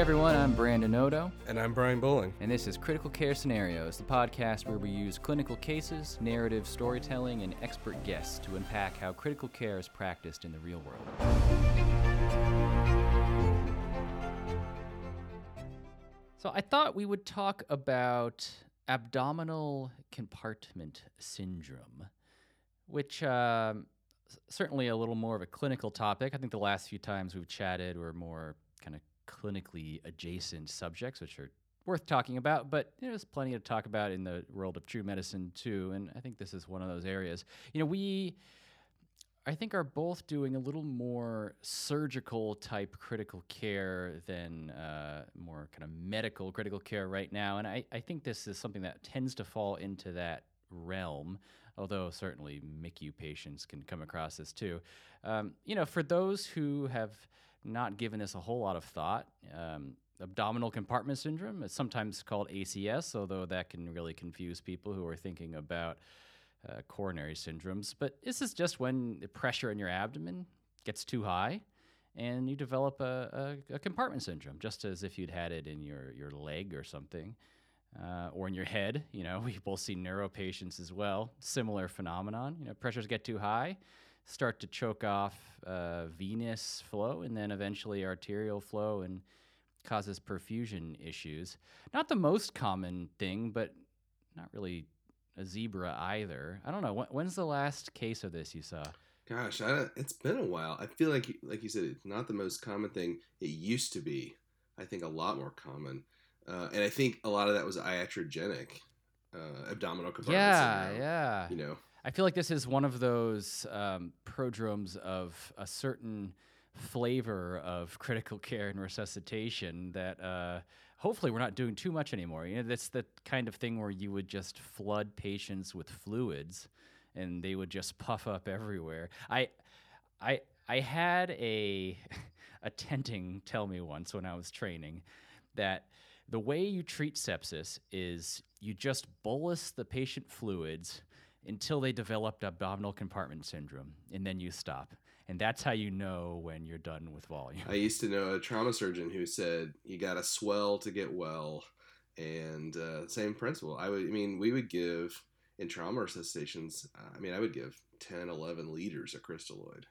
everyone, I'm Brandon Oto, And I'm Brian Bowling. and this is Critical Care Scenarios, the podcast where we use clinical cases, narrative storytelling, and expert guests to unpack how critical care is practiced in the real world. So I thought we would talk about abdominal compartment syndrome, which um, certainly a little more of a clinical topic. I think the last few times we've chatted were more clinically adjacent subjects, which are worth talking about. But you know, there's plenty to talk about in the world of true medicine too, and I think this is one of those areas. You know, we I think are both doing a little more surgical type critical care than uh, more kind of medical critical care right now. And I, I think this is something that tends to fall into that realm, although certainly MICU patients can come across this too. Um, you know, for those who have not given this a whole lot of thought, um, abdominal compartment syndrome is sometimes called ACS, although that can really confuse people who are thinking about uh, coronary syndromes. But this is just when the pressure in your abdomen gets too high and you develop a, a, a compartment syndrome, just as if you'd had it in your, your leg or something. Uh, or in your head, you know, we both see neuro patients as well. Similar phenomenon. You know, pressures get too high, start to choke off uh, venous flow, and then eventually arterial flow, and causes perfusion issues. Not the most common thing, but not really a zebra either. I don't know. Wh- When's the last case of this you saw? Gosh, I, it's been a while. I feel like, like you said, it's not the most common thing. It used to be. I think a lot more common, uh, and I think a lot of that was iatrogenic, uh, abdominal compartment yeah, syndrome. yeah. You know, I feel like this is one of those um, prodromes of a certain flavor of critical care and resuscitation that uh, hopefully we're not doing too much anymore. You know, that's the kind of thing where you would just flood patients with fluids and they would just puff up everywhere. I, I, I had a attending tell me once when I was training that the way you treat sepsis is you just bolus the patient fluids until they developed abdominal compartment syndrome, and then you stop. And that's how you know when you're done with volume. I used to know a trauma surgeon who said you got to swell to get well, and uh, same principle. I would, I mean, we would give in trauma resuscitations. Uh, I mean, I would give 10, 11 liters of crystalloid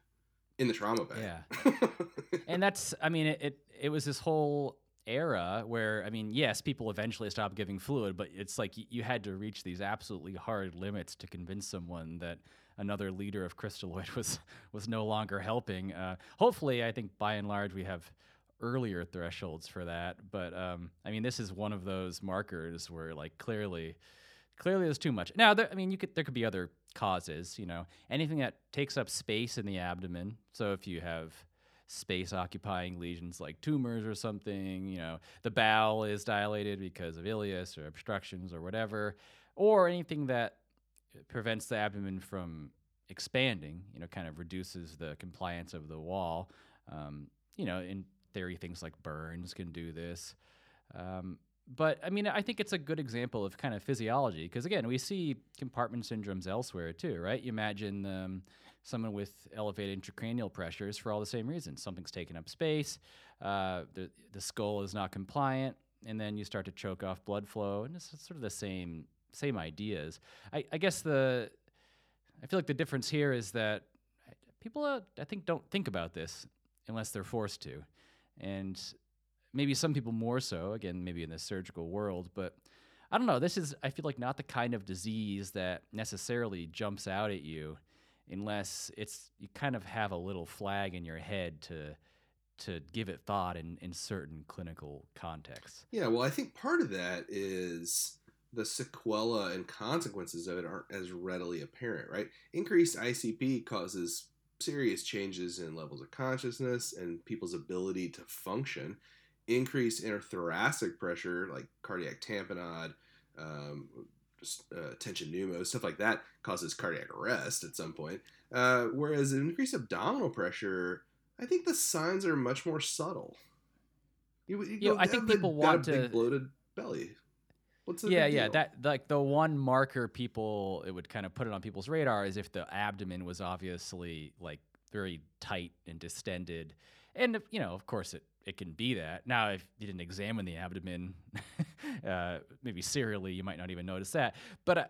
in the trauma bag. Yeah. and that's i mean it, it it was this whole era where i mean yes people eventually stopped giving fluid but it's like y- you had to reach these absolutely hard limits to convince someone that another liter of crystalloid was was no longer helping uh, hopefully i think by and large we have earlier thresholds for that but um, i mean this is one of those markers where like clearly clearly there's too much. Now, there, I mean, you could there could be other causes. You know, anything that takes up space in the abdomen. So if you have space occupying lesions like tumors or something, you know, the bowel is dilated because of ileus or obstructions or whatever, or anything that prevents the abdomen from expanding. You know, kind of reduces the compliance of the wall. Um, you know, in theory, things like burns can do this. Um, but I mean, I think it's a good example of kind of physiology because again, we see compartment syndromes elsewhere too, right? You imagine um, someone with elevated intracranial pressures for all the same reasons. Something's taking up space, uh, the the skull is not compliant, and then you start to choke off blood flow, and it's sort of the same same ideas. I, I guess the I feel like the difference here is that people, uh, I think, don't think about this unless they're forced to, and maybe some people more so again maybe in the surgical world but i don't know this is i feel like not the kind of disease that necessarily jumps out at you unless it's you kind of have a little flag in your head to to give it thought in in certain clinical contexts Yeah, well, I think part of that is the sequela and consequences of it aren't as readily apparent, right? Increased ICP causes serious changes in levels of consciousness and people's ability to function. Increased intrathoracic pressure, like cardiac tamponade, um, just, uh, tension pneumo, stuff like that, causes cardiac arrest at some point. Uh, whereas an increased abdominal pressure, I think the signs are much more subtle. You, you Yeah, go, I think "Oh, people want big to- bloated belly. What's the yeah yeah deal? that like the one marker people it would kind of put it on people's radar is if the abdomen was obviously like very tight and distended and you know, of course, it it can be that. Now, if you didn't examine the abdomen, uh, maybe serially, you might not even notice that. But uh,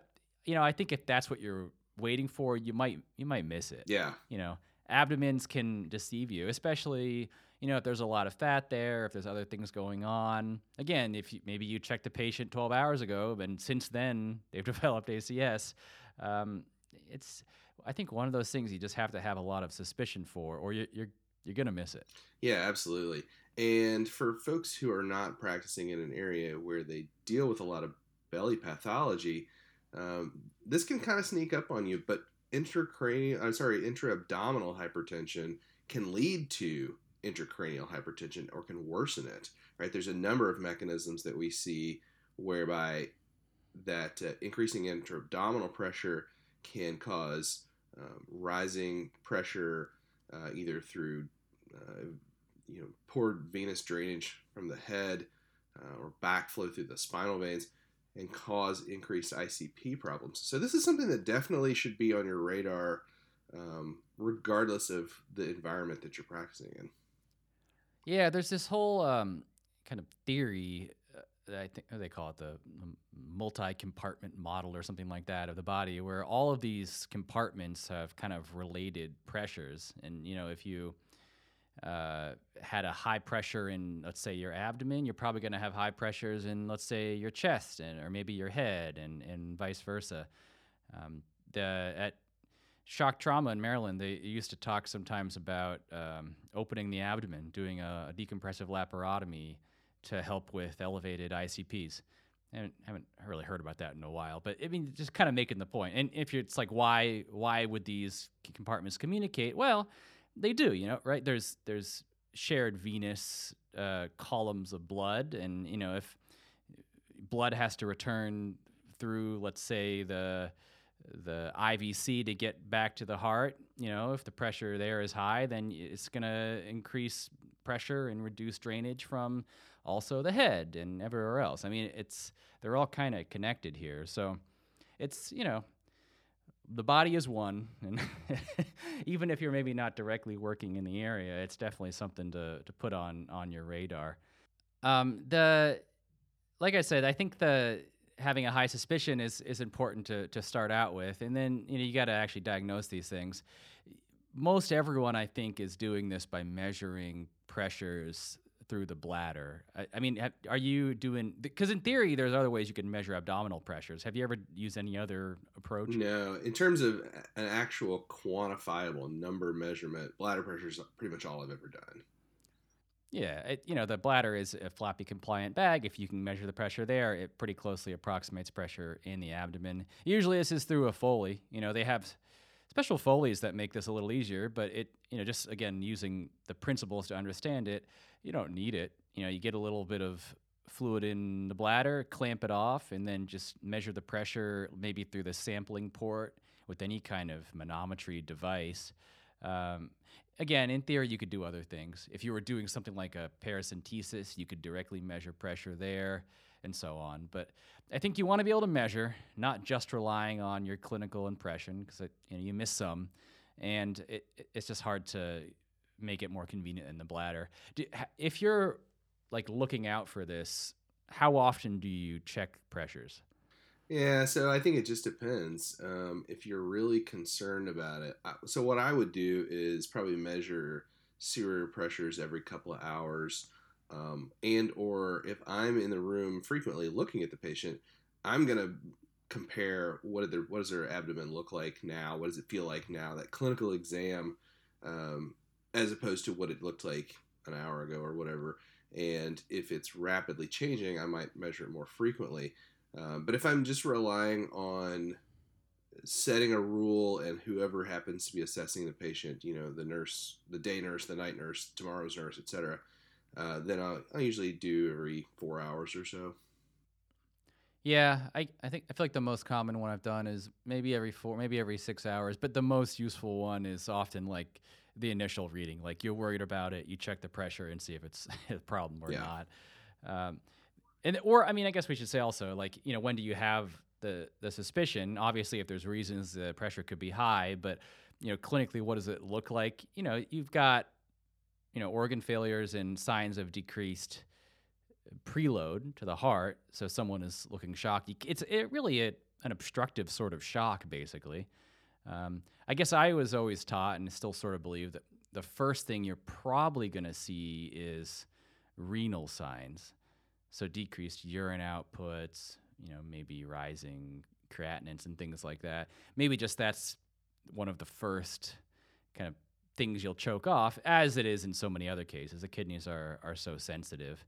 you know, I think if that's what you're waiting for, you might you might miss it. Yeah. You know, abdomens can deceive you, especially you know if there's a lot of fat there, if there's other things going on. Again, if you, maybe you checked the patient 12 hours ago, and since then they've developed ACS. Um, it's I think one of those things you just have to have a lot of suspicion for, or you're you're, you're gonna miss it. Yeah, absolutely. And for folks who are not practicing in an area where they deal with a lot of belly pathology, um, this can kind of sneak up on you. But intracranial, I'm sorry, intra-abdominal hypertension can lead to intracranial hypertension or can worsen it. Right? There's a number of mechanisms that we see whereby that uh, increasing intra-abdominal pressure can cause um, rising pressure uh, either through uh, you know poor venous drainage from the head uh, or backflow through the spinal veins and cause increased ICP problems. So this is something that definitely should be on your radar, um, regardless of the environment that you're practicing in. Yeah, there's this whole um, kind of theory. I think they call it the um, multi-compartment model or something like that of the body, where all of these compartments have kind of related pressures. And you know, if you uh, had a high pressure in, let's say, your abdomen, you're probably going to have high pressures in, let's say, your chest and or maybe your head, and and vice versa. Um, the at shock trauma in Maryland, they used to talk sometimes about um, opening the abdomen, doing a, a decompressive laparotomy to help with elevated ICPs. I haven't, really heard about that in a while, but I mean, just kind of making the point. And if you're, it's like, why why would these compartments communicate? Well, they do, you know, right? There's there's shared venous uh, columns of blood, and you know, if blood has to return through, let's say the the IVC to get back to the heart, you know, if the pressure there is high, then it's going to increase pressure and reduce drainage from also the head and everywhere else. I mean, it's they're all kind of connected here. So it's, you know, the body is one and even if you're maybe not directly working in the area, it's definitely something to to put on on your radar. Um, the like I said, I think the having a high suspicion is is important to to start out with, and then you know you got to actually diagnose these things. Most everyone, I think, is doing this by measuring pressures through the bladder. I, I mean, have, are you doing? Because in theory, there's other ways you can measure abdominal pressures. Have you ever used any other approach? No, in terms of an actual quantifiable number measurement, bladder pressure is pretty much all I've ever done. Yeah, it, you know the bladder is a floppy compliant bag. If you can measure the pressure there, it pretty closely approximates pressure in the abdomen. Usually, this is through a Foley. You know, they have special Foleys that make this a little easier, but it, you know, just again using the principles to understand it, you don't need it. You know, you get a little bit of fluid in the bladder, clamp it off, and then just measure the pressure maybe through the sampling port with any kind of manometry device. Um, again, in theory, you could do other things. If you were doing something like a paracentesis, you could directly measure pressure there and so on. But I think you want to be able to measure, not just relying on your clinical impression, because you, know, you miss some, and it, it's just hard to make it more convenient in the bladder. Do, if you're like looking out for this, how often do you check pressures? Yeah, so I think it just depends. Um, if you're really concerned about it, so what I would do is probably measure serum pressures every couple of hours, um, and or if I'm in the room frequently looking at the patient, I'm gonna compare what their what does their abdomen look like now, what does it feel like now, that clinical exam, um, as opposed to what it looked like an hour ago or whatever. And if it's rapidly changing, I might measure it more frequently. Um, but if I'm just relying on setting a rule and whoever happens to be assessing the patient, you know, the nurse, the day nurse, the night nurse, tomorrow's nurse, etc., uh, then I'll, I'll usually do every four hours or so. Yeah, I, I think I feel like the most common one I've done is maybe every four, maybe every six hours. But the most useful one is often like the initial reading. Like you're worried about it, you check the pressure and see if it's a problem or Yeah. not. Um, and or I mean, I guess we should say also like you know when do you have the the suspicion? Obviously, if there's reasons the pressure could be high, but you know clinically, what does it look like? You know, you've got you know, organ failures and signs of decreased preload to the heart. So someone is looking shocked. It's it really a, an obstructive sort of shock, basically. Um, I guess I was always taught and still sort of believe that the first thing you're probably going to see is renal signs. So decreased urine outputs, you know, maybe rising creatinines and things like that. Maybe just that's one of the first kind of things you'll choke off, as it is in so many other cases. The kidneys are are so sensitive.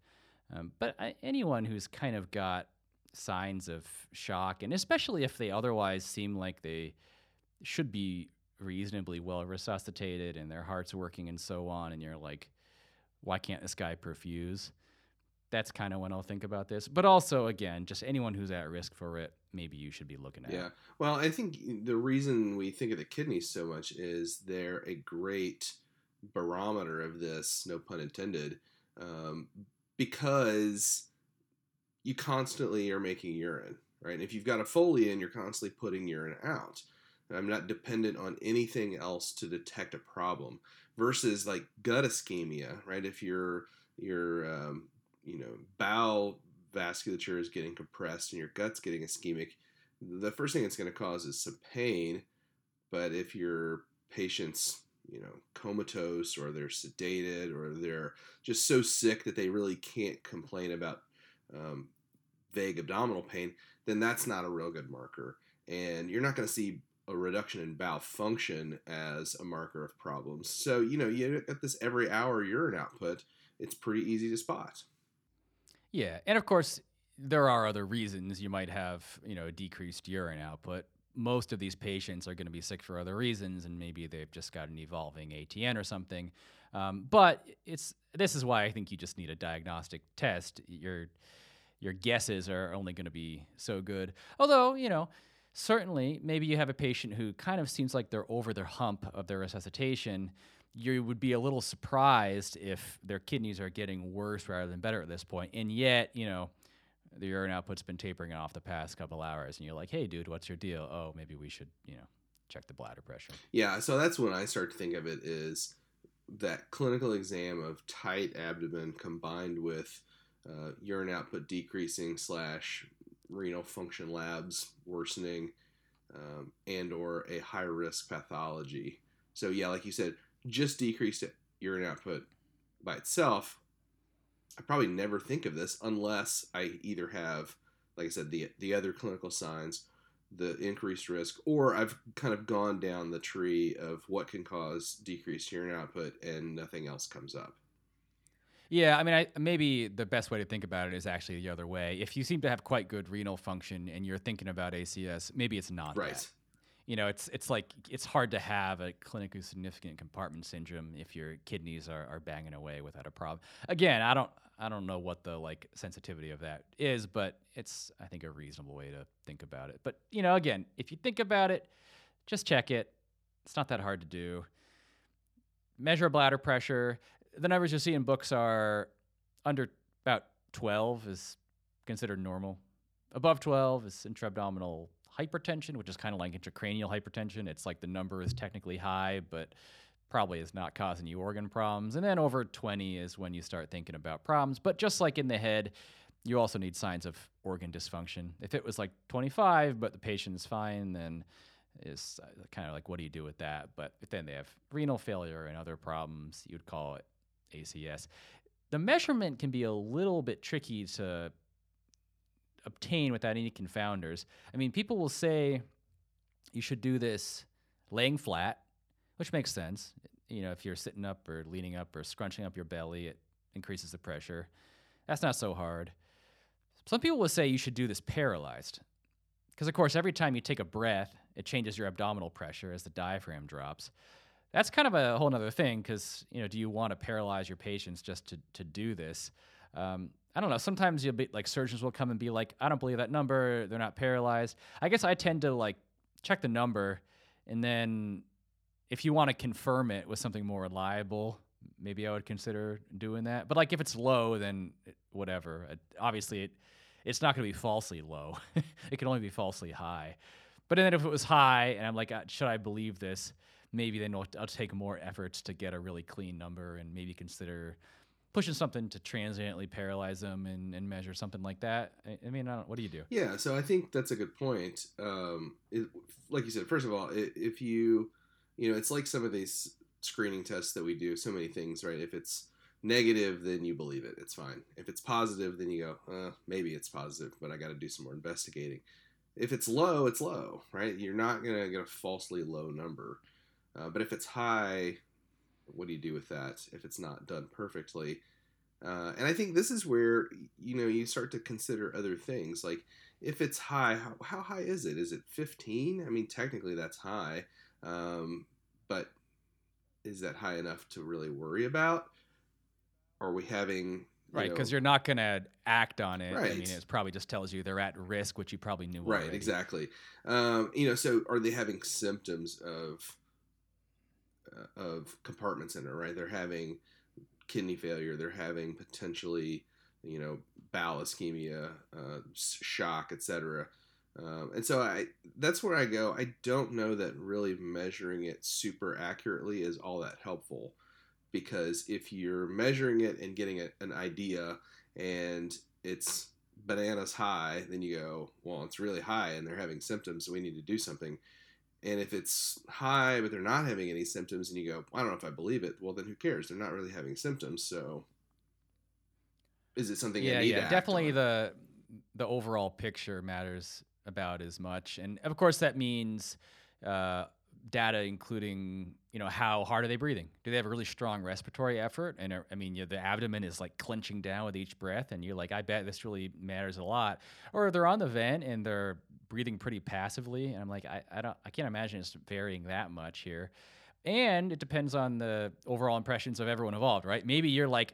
Um, but anyone who's kind of got signs of shock, and especially if they otherwise seem like they should be reasonably well resuscitated and their heart's working and so on, and you're like, why can't this guy perfuse? That's kind of when I'll think about this. But also, again, just anyone who's at risk for it, maybe you should be looking at. Yeah. Well, I think the reason we think of the kidneys so much is they're a great barometer of this, no pun intended, um, because you constantly are making urine, right? And if you've got a Foley in, you're constantly putting urine out. I'm not dependent on anything else to detect a problem. Versus like gut ischemia, right? If your your um, you know bowel vasculature is getting compressed and your gut's getting ischemic, the first thing it's going to cause is some pain. But if your patient's you know comatose or they're sedated or they're just so sick that they really can't complain about um, vague abdominal pain, then that's not a real good marker. And you're not going to see a reduction in bowel function as a marker of problems. So, you know, you get this every hour urine output, it's pretty easy to spot. Yeah. And of course, there are other reasons you might have, you know, decreased urine output. Most of these patients are going to be sick for other reasons, and maybe they've just got an evolving ATN or something. Um, but it's this is why I think you just need a diagnostic test. Your your guesses are only going to be so good. Although, you know, certainly maybe you have a patient who kind of seems like they're over their hump of their resuscitation you would be a little surprised if their kidneys are getting worse rather than better at this point. And yet you know the urine output's been tapering off the past couple hours and you're like hey dude what's your deal? Oh maybe we should you know check the bladder pressure. Yeah so that's when i start to think of it is that clinical exam of tight abdomen combined with uh, urine output decreasing slash renal function labs worsening um, and or a high risk pathology. So yeah like you said just decreased urine output by itself i probably never think of this unless i either have like i said the the other clinical signs the increased risk or i've kind of gone down the tree of what can cause decreased urine output and nothing else comes up yeah, I mean, I, maybe the best way to think about it is actually the other way. If you seem to have quite good renal function and you're thinking about ACS, maybe it's not right. That. You know, it's it's like it's hard to have a clinically significant compartment syndrome if your kidneys are, are banging away without a problem. Again, I don't I don't know what the like sensitivity of that is, but it's I think a reasonable way to think about it. But you know, again, if you think about it, just check it. It's not that hard to do. Measure bladder pressure the numbers you see in books are under about 12 is considered normal. Above 12 is intra-abdominal hypertension, which is kind of like intracranial hypertension. It's like the number is technically high, but probably is not causing you organ problems. And then over 20 is when you start thinking about problems. But just like in the head, you also need signs of organ dysfunction. If it was like 25, but the patient is fine, then is uh, kind of like what do you do with that? But then they have renal failure and other problems, you'd call it ACS. The measurement can be a little bit tricky to obtain without any confounders. I mean, people will say you should do this laying flat, which makes sense. You know, if you're sitting up or leaning up or scrunching up your belly, it increases the pressure. That's not so hard. Some people will say you should do this paralyzed. Because, of course, every time you take a breath, it changes your abdominal pressure as the diaphragm drops that's kind of a whole other thing because you know do you want to paralyze your patients just to, to do this um, i don't know sometimes you'll be like surgeons will come and be like i don't believe that number they're not paralyzed. I guess i tend to like check the number and then if you want to confirm it with something more reliable maybe i would consider doing that. But like if it's low then whatever. Obviously it it's not going to be falsely low. It can only be falsely high. But then if it was high and i'm like uh, should i believe this? Maybe they know I'll take more efforts to get a really clean number and maybe consider pushing something to transiently paralyze them and, and measure something like that. I, I mean, I what do you do? Yeah, so I think that's a good point. Um, it, like you said, first of all, if you, you know, it's like some of these screening tests that we do, so many things, right? If it's negative, then you believe it. It's fine. If it's positive, then you go, uh, maybe it's positive, but I got to do some more investigating. If it's low, it's low, right? You're not going to get a falsely low number. Uh, but if it's high, what do you do with that if it's not done perfectly? Uh, and I think this is where you know you start to consider other things like if it's high, how, how high is it? Is it 15? I mean, technically that's high, um, but is that high enough to really worry about? Are we having right because you are not going to act on it right. i mean it probably just tells you they're at risk which you probably knew right already. exactly um, you know so are they having symptoms of uh, compartments in syndrome right they're having kidney failure they're having potentially you know bowel ischemia uh, shock etc um, and so I that's where I go. I don't know that really measuring it super accurately is all that helpful because if you're measuring it and getting a, an idea and it's bananas high, then you go, well, it's really high and they're having symptoms, so we need to do something. And if it's high but they're not having any symptoms, and you go, I don't know if I believe it, well, then who cares? They're not really having symptoms, so is it something? Yeah, yeah, definitely the the overall picture matters about as much, and of course that means. Uh, data including you know how hard are they breathing do they have a really strong respiratory effort and i mean you know, the abdomen is like clenching down with each breath and you're like i bet this really matters a lot or they're on the vent and they're breathing pretty passively and i'm like i, I don't i can't imagine it's varying that much here and it depends on the overall impressions of everyone involved right maybe you're like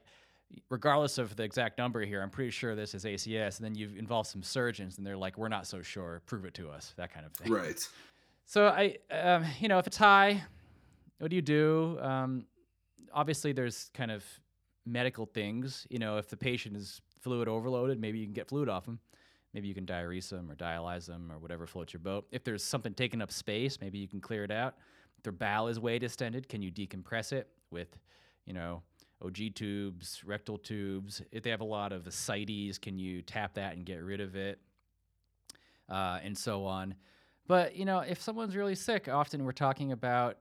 regardless of the exact number here i'm pretty sure this is acs and then you've involved some surgeons and they're like we're not so sure prove it to us that kind of thing right so I, um, you know, if it's high, what do you do? Um, obviously, there's kind of medical things. You know, if the patient is fluid overloaded, maybe you can get fluid off them. Maybe you can diurese them or dialyze them or whatever floats your boat. If there's something taking up space, maybe you can clear it out. If their bowel is way distended, can you decompress it with, you know, OG tubes, rectal tubes? If they have a lot of ascites, can you tap that and get rid of it? Uh, and so on. But you know, if someone's really sick, often we're talking about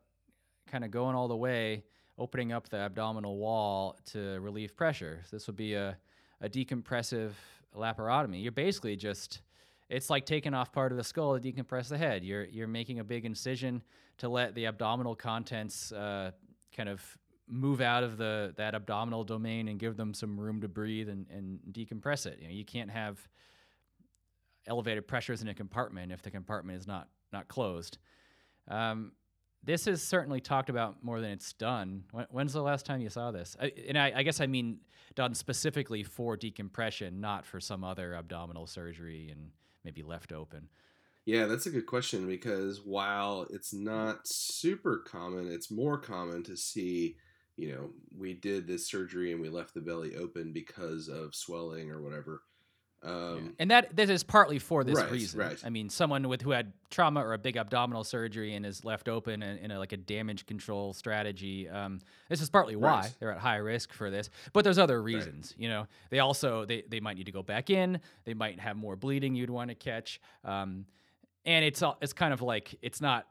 kind of going all the way, opening up the abdominal wall to relieve pressure. So this would be a, a decompressive laparotomy. You're basically just it's like taking off part of the skull to decompress the head. You're you're making a big incision to let the abdominal contents uh, kind of move out of the that abdominal domain and give them some room to breathe and, and decompress it. You know, you can't have elevated pressures in a compartment if the compartment is not not closed. Um, this is certainly talked about more than it's done. When, when's the last time you saw this? I, and I, I, guess I mean done specifically for decompression, not for some other abdominal surgery and maybe left open. Yeah, that's a good question because while it's not super common, it's more common to see, you know, we did this surgery and we left the belly open because of swelling or whatever. Um, yeah. And that this is partly for this right, reason. Right. I mean, someone with who had trauma or a big abdominal surgery and is left open in, in a, like a damage control strategy. Um, this is partly why right. they're at high risk for this. But there's other reasons. You know, they also they they might need to go back in. They might have more bleeding you'd want to catch. Um, and it's all it's kind of like it's not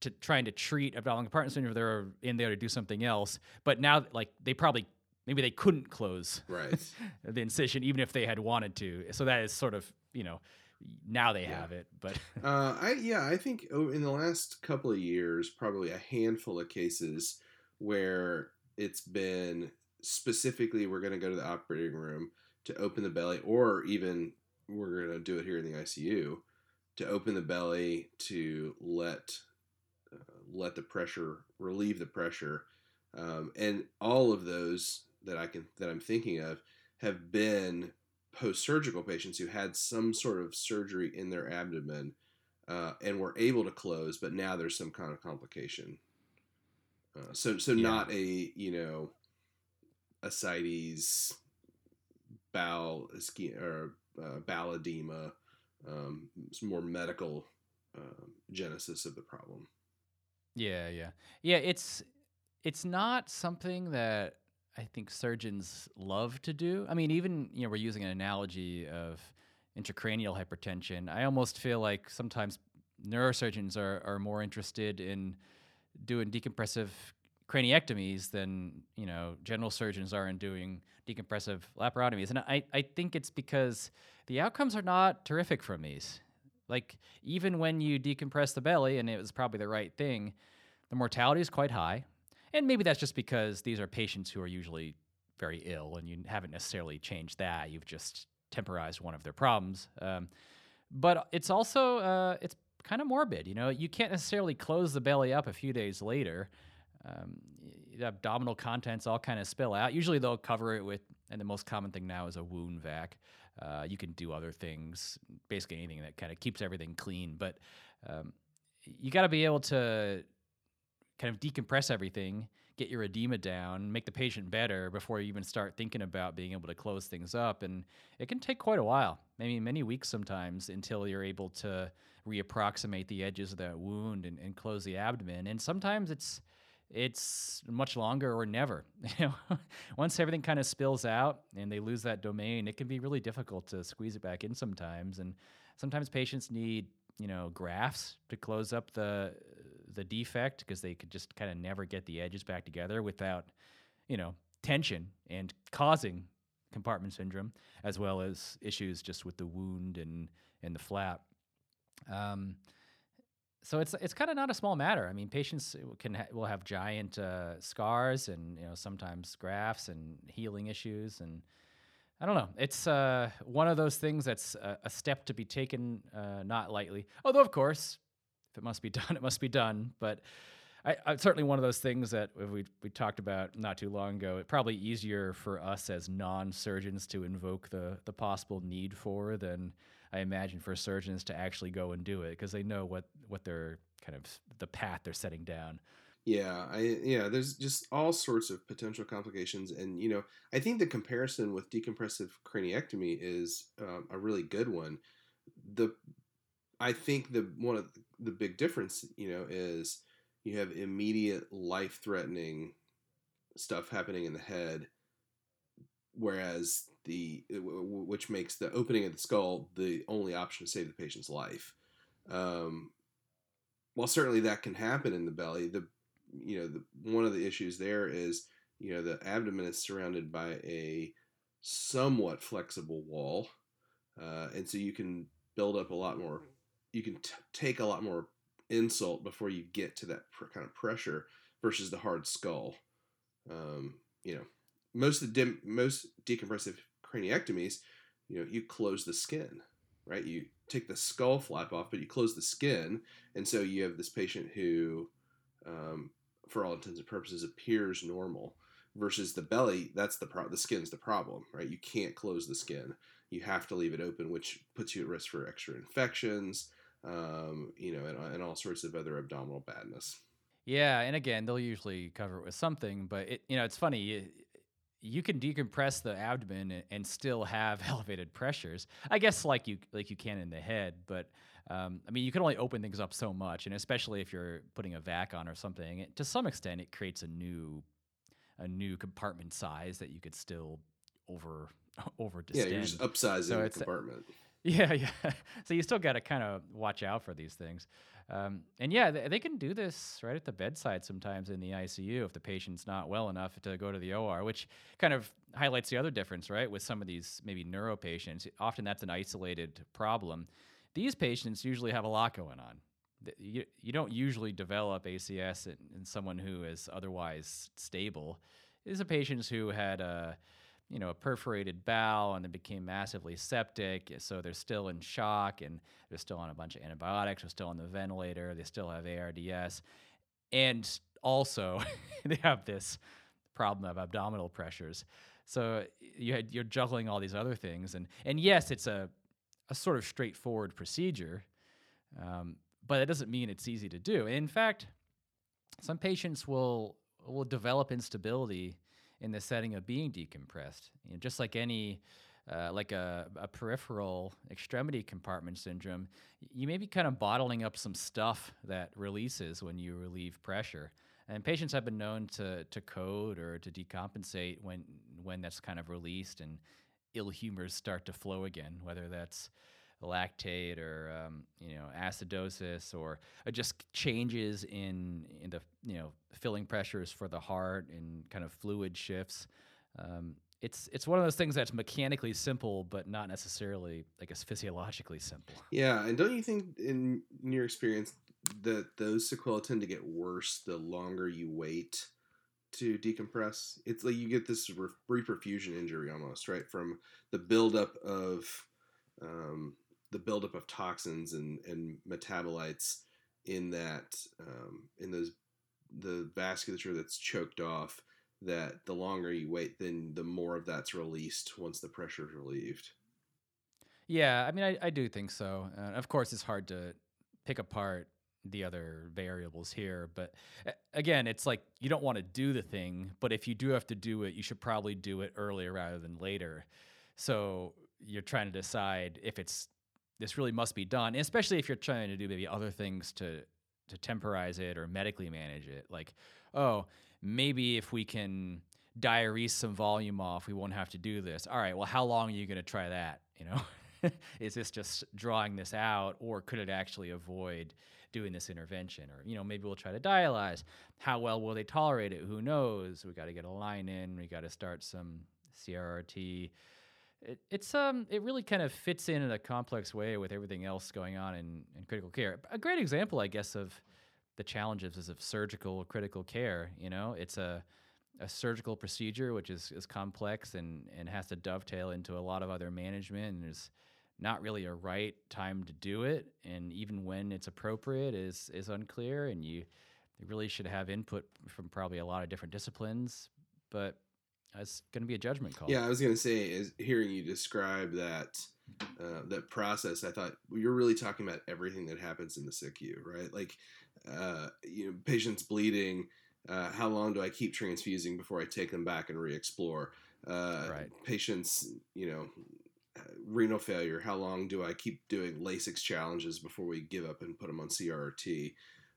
to trying to treat abdominal compartment syndrome. They're in there to do something else. But now, like they probably maybe they couldn't close right. the incision even if they had wanted to. So that is sort of you know now they yeah. have it. But uh, I yeah I think in the last couple of years probably a handful of cases where it's been specifically we're going to go to the operating room to open the belly or even we're going to do it here in the ICU to open the belly to let uh, let the pressure relieve the pressure um, and all of those that I can that I'm thinking of have been post-surgical patients who had some sort of surgery in their abdomen uh, and were able to close, but now there's some kind of complication. Uh, so so yeah. not a you know ascites bowel or uh, bowel edema. Um, it's more medical uh, genesis of the problem. Yeah, yeah, yeah. It's it's not something that I think surgeons love to do. I mean, even you know, we're using an analogy of intracranial hypertension. I almost feel like sometimes neurosurgeons are, are more interested in doing decompressive craniectomies than you know general surgeons are in doing decompressive laparotomies and I, I think it's because the outcomes are not terrific from these like even when you decompress the belly and it was probably the right thing the mortality is quite high and maybe that's just because these are patients who are usually very ill and you haven't necessarily changed that you've just temporized one of their problems um, but it's also uh, it's kind of morbid you know you can't necessarily close the belly up a few days later um, the abdominal contents all kind of spill out. Usually they'll cover it with, and the most common thing now is a wound vac. Uh, you can do other things, basically anything that kind of keeps everything clean. But um, you got to be able to kind of decompress everything, get your edema down, make the patient better before you even start thinking about being able to close things up. And it can take quite a while, maybe many weeks sometimes, until you're able to reapproximate the edges of that wound and, and close the abdomen. And sometimes it's it's much longer or never. You know, once everything kind of spills out and they lose that domain, it can be really difficult to squeeze it back in sometimes. And sometimes patients need, you know, grafts to close up the the defect because they could just kind of never get the edges back together without, you know, tension and causing compartment syndrome, as well as issues just with the wound and and the flap. Um, so it's it's kind of not a small matter. I mean, patients can ha- will have giant uh, scars and you know sometimes grafts and healing issues and I don't know. It's uh, one of those things that's a, a step to be taken uh, not lightly. Although of course, if it must be done, it must be done. But I, I, certainly one of those things that we we talked about not too long ago. It's probably easier for us as non surgeons to invoke the the possible need for than I imagine for surgeons to actually go and do it because they know what what they're kind of the path they're setting down. Yeah, I yeah, there's just all sorts of potential complications, and you know, I think the comparison with decompressive craniectomy is um, a really good one. The I think the one of the big difference, you know, is you have immediate life threatening stuff happening in the head, whereas the which makes the opening of the skull the only option to save the patient's life. Um, while certainly that can happen in the belly, the you know the one of the issues there is you know the abdomen is surrounded by a somewhat flexible wall, uh, and so you can build up a lot more. You can t- take a lot more insult before you get to that pr- kind of pressure versus the hard skull. Um, you know, most of the dim, most decompressive craniectomies, you know, you close the skin, right? You take the skull flap off, but you close the skin, and so you have this patient who, um, for all intents and purposes, appears normal. Versus the belly, that's the pro- the skin's the problem, right? You can't close the skin. You have to leave it open, which puts you at risk for extra infections, um, you know, and, and all sorts of other abdominal badness. Yeah, and again, they'll usually cover it with something, but it, you know, it's funny you can decompress the abdomen and still have elevated pressures. I guess like you like you can in the head, but um, I mean you can only open things up so much, and especially if you're putting a vac on or something. It, to some extent, it creates a new a new compartment size that you could still over over distend. Yeah, you're just upsizing so the compartment. Yeah, yeah. so you still got to kind of watch out for these things. Um, and yeah, they, can do this right at the bedside sometimes in the ICU if the patient's not well enough to go to the OR, which kind of highlights the other difference, right? With some of these maybe neuro patients, often that's an isolated problem. These patients usually have a lot going on. You, you don't usually develop ACS in, in someone who is otherwise stable. These are patients who had a you know, a perforated bowel and they became massively septic. So they're still in shock and they're still on a bunch of antibiotics. They're still on the ventilator. They still have ARDS. And also, they have this problem of abdominal pressures. So you had, you're juggling all these other things. And, and yes, it's a, a sort of straightforward procedure, um, but it doesn't mean it's easy to do. In fact, some patients will, will develop instability in the setting of being decompressed. You know, just like any uh, like a, a peripheral extremity compartment syndrome, you may be kind of bottling up some stuff that releases when you relieve pressure. And patients have been known to, to code or to decompensate when, when that's kind of released and ill humors start to flow again, whether that's lactate or um, you know acidosis or uh, just changes in in the you know filling pressures for the heart and kind of fluid shifts. Um, it's it's one of those things that's mechanically simple, but not necessarily I guess, physiologically simple. Yeah, and don't you think in, in your experience that those sequelae tend to get worse the longer you wait to decompress? It's like you get this reperfusion injury almost, right? From the buildup of um, the buildup of toxins and, and metabolites in that um, in those the vasculature that's choked off that the longer you wait, then the more of that's released once the pressure is relieved. Yeah, I mean, I, I do think so. Uh, of course, it's hard to pick apart the other variables here, but again, it's like you don't want to do the thing, but if you do have to do it, you should probably do it earlier rather than later. So you're trying to decide if it's this really must be done, especially if you're trying to do maybe other things to to temporize it or medically manage it. Like, oh, maybe if we can diurese some volume off, we won't have to do this. All right, well, how long are you going to try that? You know, is this just drawing this out, or could it actually avoid doing this intervention? Or you know, maybe we'll try to dialyze. How well will they tolerate it? Who knows? We got to get a line in. We got to start some CRRT. It, it's um it really kind of fits in in a complex way with everything else going on in, in critical care. A great example, I guess, of the challenges is of surgical critical care. You know, it's a a surgical procedure which is, is complex and, and has to dovetail into a lot of other management and there's not really a right time to do it and even when it's appropriate is is unclear and you, you really should have input from probably a lot of different disciplines but it's going to be a judgment call. Yeah, I was going to say, is hearing you describe that uh, that process, I thought you're really talking about everything that happens in the SICU, right? Like, uh, you know, patients bleeding. Uh, how long do I keep transfusing before I take them back and re-explore? Uh, right. Patients, you know, renal failure. How long do I keep doing Lasix challenges before we give up and put them on CRRT?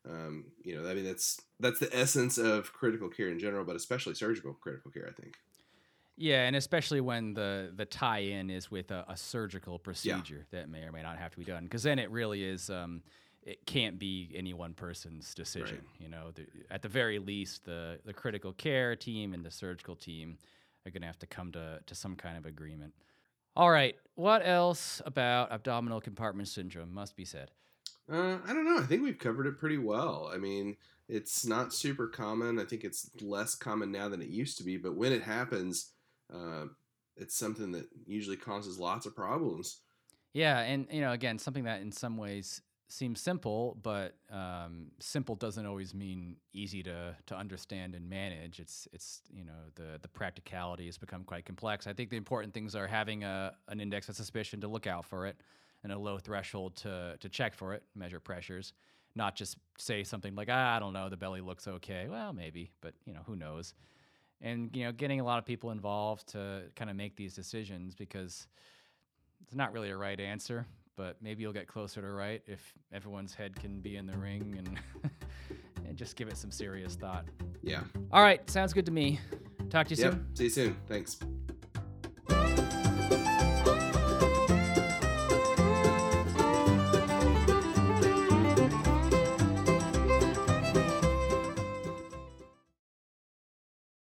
Um, you know, I mean, that's that's the essence of critical care in general, but especially surgical critical care. I think. Yeah, and especially when the the tie-in is with a, a surgical procedure yeah. that may or may not have to be done, because then it really is. Um, it can't be any one person's decision. Right. You know, the, at the very least, the the critical care team and the surgical team are going to have to come to to some kind of agreement. All right, what else about abdominal compartment syndrome must be said? Uh, I don't know. I think we've covered it pretty well. I mean, it's not super common. I think it's less common now than it used to be. But when it happens, uh, it's something that usually causes lots of problems. Yeah, and you know, again, something that in some ways seems simple, but um, simple doesn't always mean easy to to understand and manage. It's it's you know the the practicality has become quite complex. I think the important things are having a an index of suspicion to look out for it, and a low threshold to to check for it, measure pressures, not just say something like ah, I don't know, the belly looks okay. Well, maybe, but you know who knows and you know getting a lot of people involved to kind of make these decisions because it's not really a right answer but maybe you'll get closer to right if everyone's head can be in the ring and and just give it some serious thought. Yeah. All right sounds good to me. Talk to you yep. soon. see you soon. Thanks